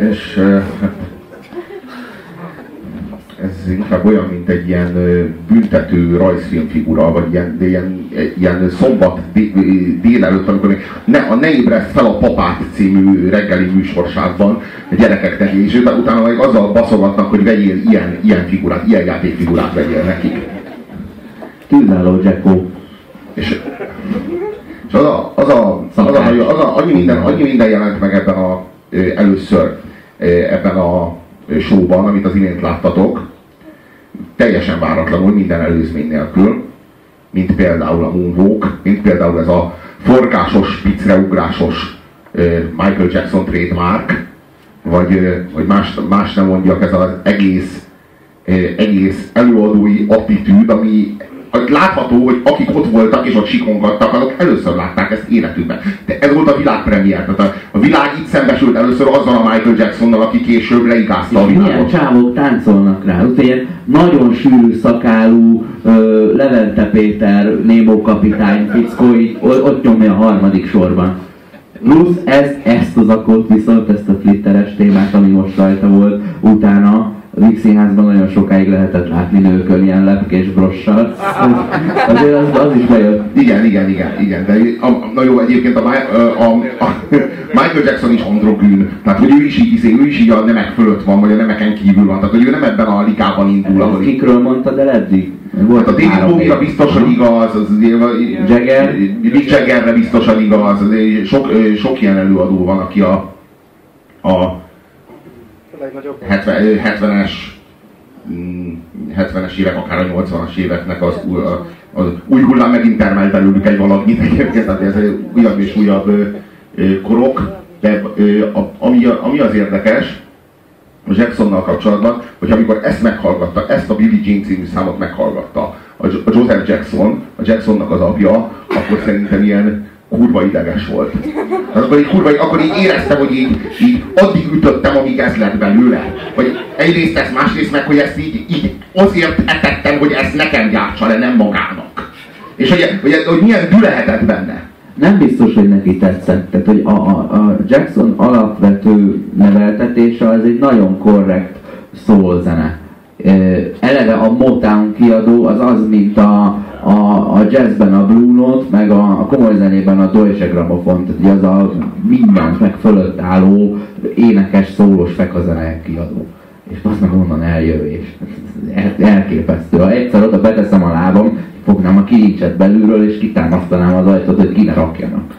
És ez inkább olyan, mint egy ilyen büntető rajzfilmfigura, vagy ilyen, ilyen, ilyen szombat délelőtt, amikor ne, a Ne ébreszt fel a papát című reggeli műsorsában a gyerekeknek, és utána meg azzal baszogatnak, hogy vegyél ilyen, ilyen figurát, ilyen játékfigurát vegyél nekik. Tűzálló Jacko. És, és az a, az a, az a, az a, az a annyi, minden, annyi minden jelent meg ebben a, először ebben a showban, amit az imént láttatok, teljesen váratlanul, minden előzmény nélkül, mint például a Moonwalk, mint például ez a forgásos, picreugrásos Michael Jackson trademark, vagy, vagy más, más nem mondjak, ez az egész, egész előadói attitűd, ami látható, hogy akik ott voltak és ott sikongattak, azok először látták ezt életükben. De ez volt a világpremiér. Tehát a, a világ szembesült először azzal a Michael Jacksonnal, aki később leigázta a világot. Milyen csávok táncolnak rá. Ugye nagyon sűrű szakálú Levente Péter, Némó kapitány, fickó, ott nyomja a harmadik sorban. Plusz ez, ezt az akot viszont, ezt a flitteres témát, ami most rajta volt, utána a Víg Színházban nagyon sokáig lehetett látni nőkön ilyen lepkés brossal. Azért az, az is bejött. Igen, igen, igen, igen. De a, na jó, egyébként a, a, a, a Michael Jackson is androgyn. Tehát, hogy ő is így, izé, ő is így a nemek fölött van, vagy a nemeken kívül van. Tehát, hogy ő nem ebben a ligában indul. Ahol Kikről mondtad el eddig? Volt hát a David Bowie-ra biztosan igaz, az, Jagger, Mick Jaggerre biztosan igaz, az, sok, sok ilyen előadó van, aki a, a 70, 70-es 70-es évek, akár a 80-as éveknek az, az új hullám megint termelt belőlük egy valamit egyébként, tehát ez újabb és újabb korok, de ami, ami az érdekes, a Jacksonnal kapcsolatban, hogy amikor ezt meghallgatta, ezt a Billie Jean című számot meghallgatta, a Joseph Jackson, a Jacksonnak az apja, akkor szerintem ilyen kurva ideges volt. Hát akkor így kurva, akkor így éreztem, hogy így, így addig ütöttem, amíg ez lett belőle. Vagy egyrészt ezt, másrészt meg, hogy ezt így, így azért etettem, hogy ezt nekem gyártsa le, nem magának. És hogy, hogy, hogy milyen dű lehetett benne. Nem biztos, hogy neki tetszett. Tehát, hogy a, a, a Jackson alapvető neveltetése az egy nagyon korrekt soul zene. Eleve a Motown kiadó az az, mint a, a, a jazzben a Blue Note, meg a, a komoly zenében a Deutsche Grammophon, tehát az a mindent meg fölött álló énekes, szólós fekazene kiadó. És azt meg onnan eljövés. El, elképesztő. Ha egyszer oda beteszem a lábam, fognám a kilincset belülről, és kitámasztanám az ajtót, hogy ki ne rakjanak.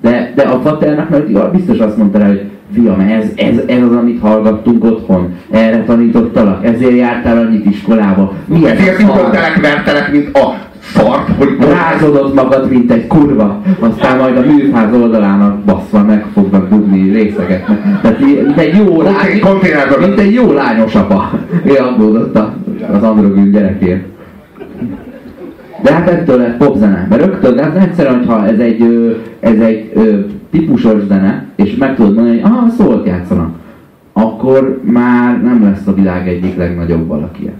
De, de a faternak meg biztos azt mondta rá, hogy fiam, ez, ez, ez az, amit hallgattunk otthon, erre tanítottalak, ezért jártál annyit iskolába. Mi ezért ütöttelek, vertelek, mint a szart, hogy... Rázodott magad, mint egy kurva, aztán majd a műfáz oldalának basszva meg fognak dugni részeget. Tehát mint egy jó lány, mint egy jó lányos apa. Ő aggódott az androgyn gyerekért. De hát ettől lett popzene. Mert rögtön, hát egyszerűen, hogyha ez egy, ez egy típusos zene, és meg tudod mondani, hogy ah, szólt játszanak, akkor már nem lesz a világ egyik legnagyobb valaki.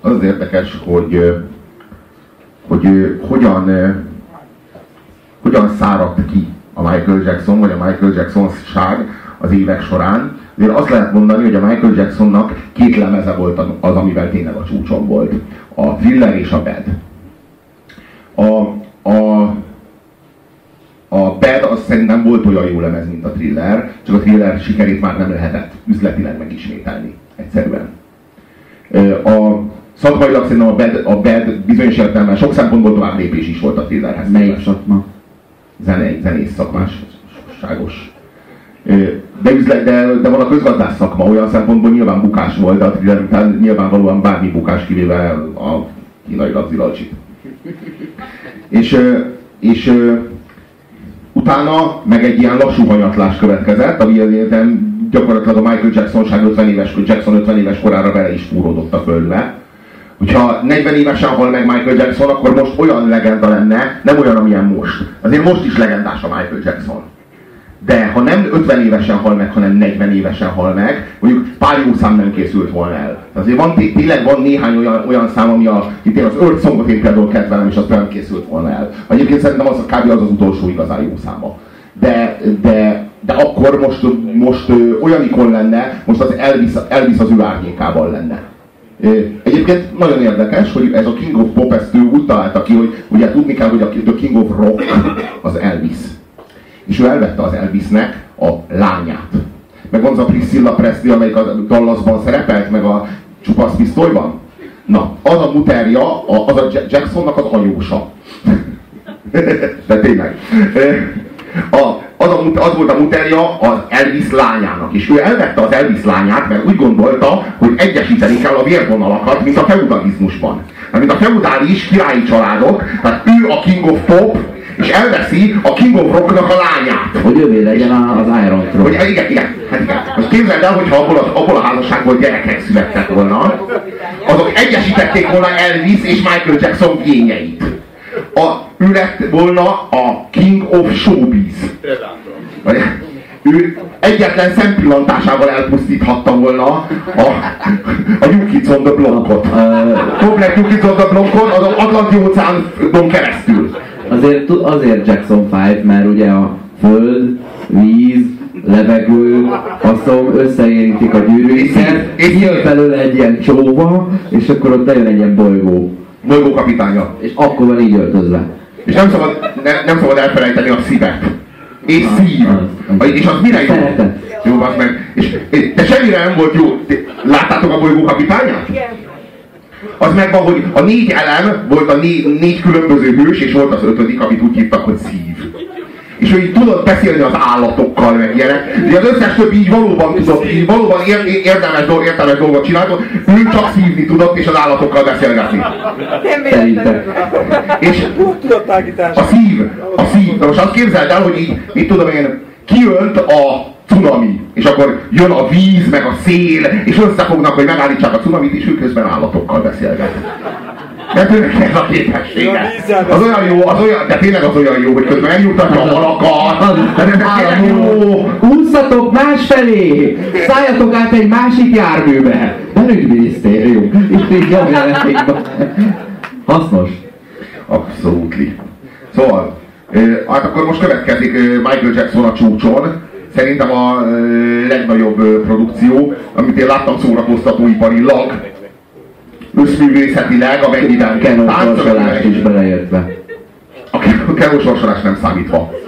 Az érdekes, hogy, hogy hogyan, hogyan száradt ki a Michael Jackson, vagy a Michael Jackson ság az évek során. Azért azt lehet mondani, hogy a Michael Jacksonnak két lemeze volt az, amivel tényleg a csúcson volt. A Thriller és a Bad. A, a, a Bad az szerintem volt olyan jó lemez, mint a Thriller, csak a Thriller sikerét már nem lehetett üzletileg megismételni. Egyszerűen. A szakmailag szerintem a Bad, a Bad bizonyos értelemben sok szempontból tovább lépés is volt a Thrillerhez. Melyik szakma? Zene, zenész szakmás, ságos. De, üzlet, de, de van a közgazdász szakma, olyan szempontból nyilván bukás volt, de a thriller után nyilvánvalóan bármi bukás kivéve a kínai labzilacsit. És, és utána meg egy ilyen lassú hanyatlás következett, ami gyakorlatilag a Michael Jackson 50 éves, Jackson 50 éves korára bele is fúródott a földbe. Hogyha 40 évesen hal meg Michael Jackson, akkor most olyan legenda lenne, nem olyan, amilyen most. Azért most is legendás a Michael Jackson. De ha nem 50 évesen hal meg, hanem 40 évesen hal meg, mondjuk pár jó szám nem készült volna el. Azért van, tényleg van néhány olyan, olyan szám, ami a, itt én az Earth Songot én például kedvelem, és az nem készült volna el. Egyébként szerintem az kb. az az utolsó igazán jó száma. De, de de akkor most, most olyan ikon lenne, most az Elvis, Elvis az ő árnyékában lenne. Egyébként nagyon érdekes, hogy ez a King of Pop ezt ő úgy találta ki, hogy ugye tudni kell, hogy a King of Rock az Elvis. És ő elvette az Elvisnek a lányát. Meg van az a Priscilla Presley, amelyik a Dallasban szerepelt, meg a Csupasz pisztolyban. Na, az a muterja, az a Jacksonnak az anyósa. De tényleg. A, az, a, az volt a muterja az Elvis lányának, és ő elvette az Elvis lányát, mert úgy gondolta, hogy egyesíteni kell a vérvonalakat, mint a feudalizmusban. Mint a feudális királyi családok, tehát ő a King of Pop, és elveszi a King of Rocknak a lányát. Hogy ővé legyen az Iron Throne. Hogy, igen, igen, hát igen. Most képzeld el, hogyha abból, az, abból a házasságból gyerekek születtek volna, azok egyesítették volna Elvis és Michael Jackson gényeit. A, ő lett volna a King of Showbiz. Ő egyetlen szempillantásával elpusztíthatta volna a, a New Kids on the Blockot. Komplet New Kids on the Blockot az Atlanti óceánon keresztül. Azért, azért Jackson 5, mert ugye a föld, víz, levegő, faszom, összeérintik a gyűrűiket, kijön belőle egy ilyen csóva, és akkor ott bejön egy ilyen bolygó. Bolygó kapitánya. És akkor van így öltözve. És nem szabad, ne, nem szabad elfelejteni a szívet. És szív. És az mire jó? Jó, az meg. És te semmire nem volt jó. Láttátok a bolygó kapitányát? Igen az megvan, hogy a négy elem volt a négy, négy különböző hős, és volt az ötödik, amit úgy hívtak, hogy szív. És hogy tudott beszélni az állatokkal, meg ilyenek. De az összes többi így valóban tudott, így valóban ér, érdemes, dolg, értelmes dolgot csinált, ő csak szívni tudott, és az állatokkal beszélgetni. Szerintem. És a szív, a szív. Na most azt képzeld el, hogy így, mit tudom én, kiönt a cunami, és akkor jön a víz, meg a szél, és összefognak, hogy megállítsák a cunamit, és ők közben állatokkal beszélget. Őnek ez a képessége. Az olyan jó, az olyan, de tényleg az olyan jó, hogy közben megnyugtatja a halakat. De ez tényleg jó. Úszatok másfelé! Szálljatok át egy másik járműbe! Belügyminisztérium. Itt így jobb Hasznos. Abszolút. Szóval, hát akkor most következik Michael Jackson a csúcson, szerintem a legnagyobb produkció, amit én láttam szórakoztatóiparilag, összművészetileg, amennyiben kenósorsolást is beleértve. A kenósorsolás nem számítva.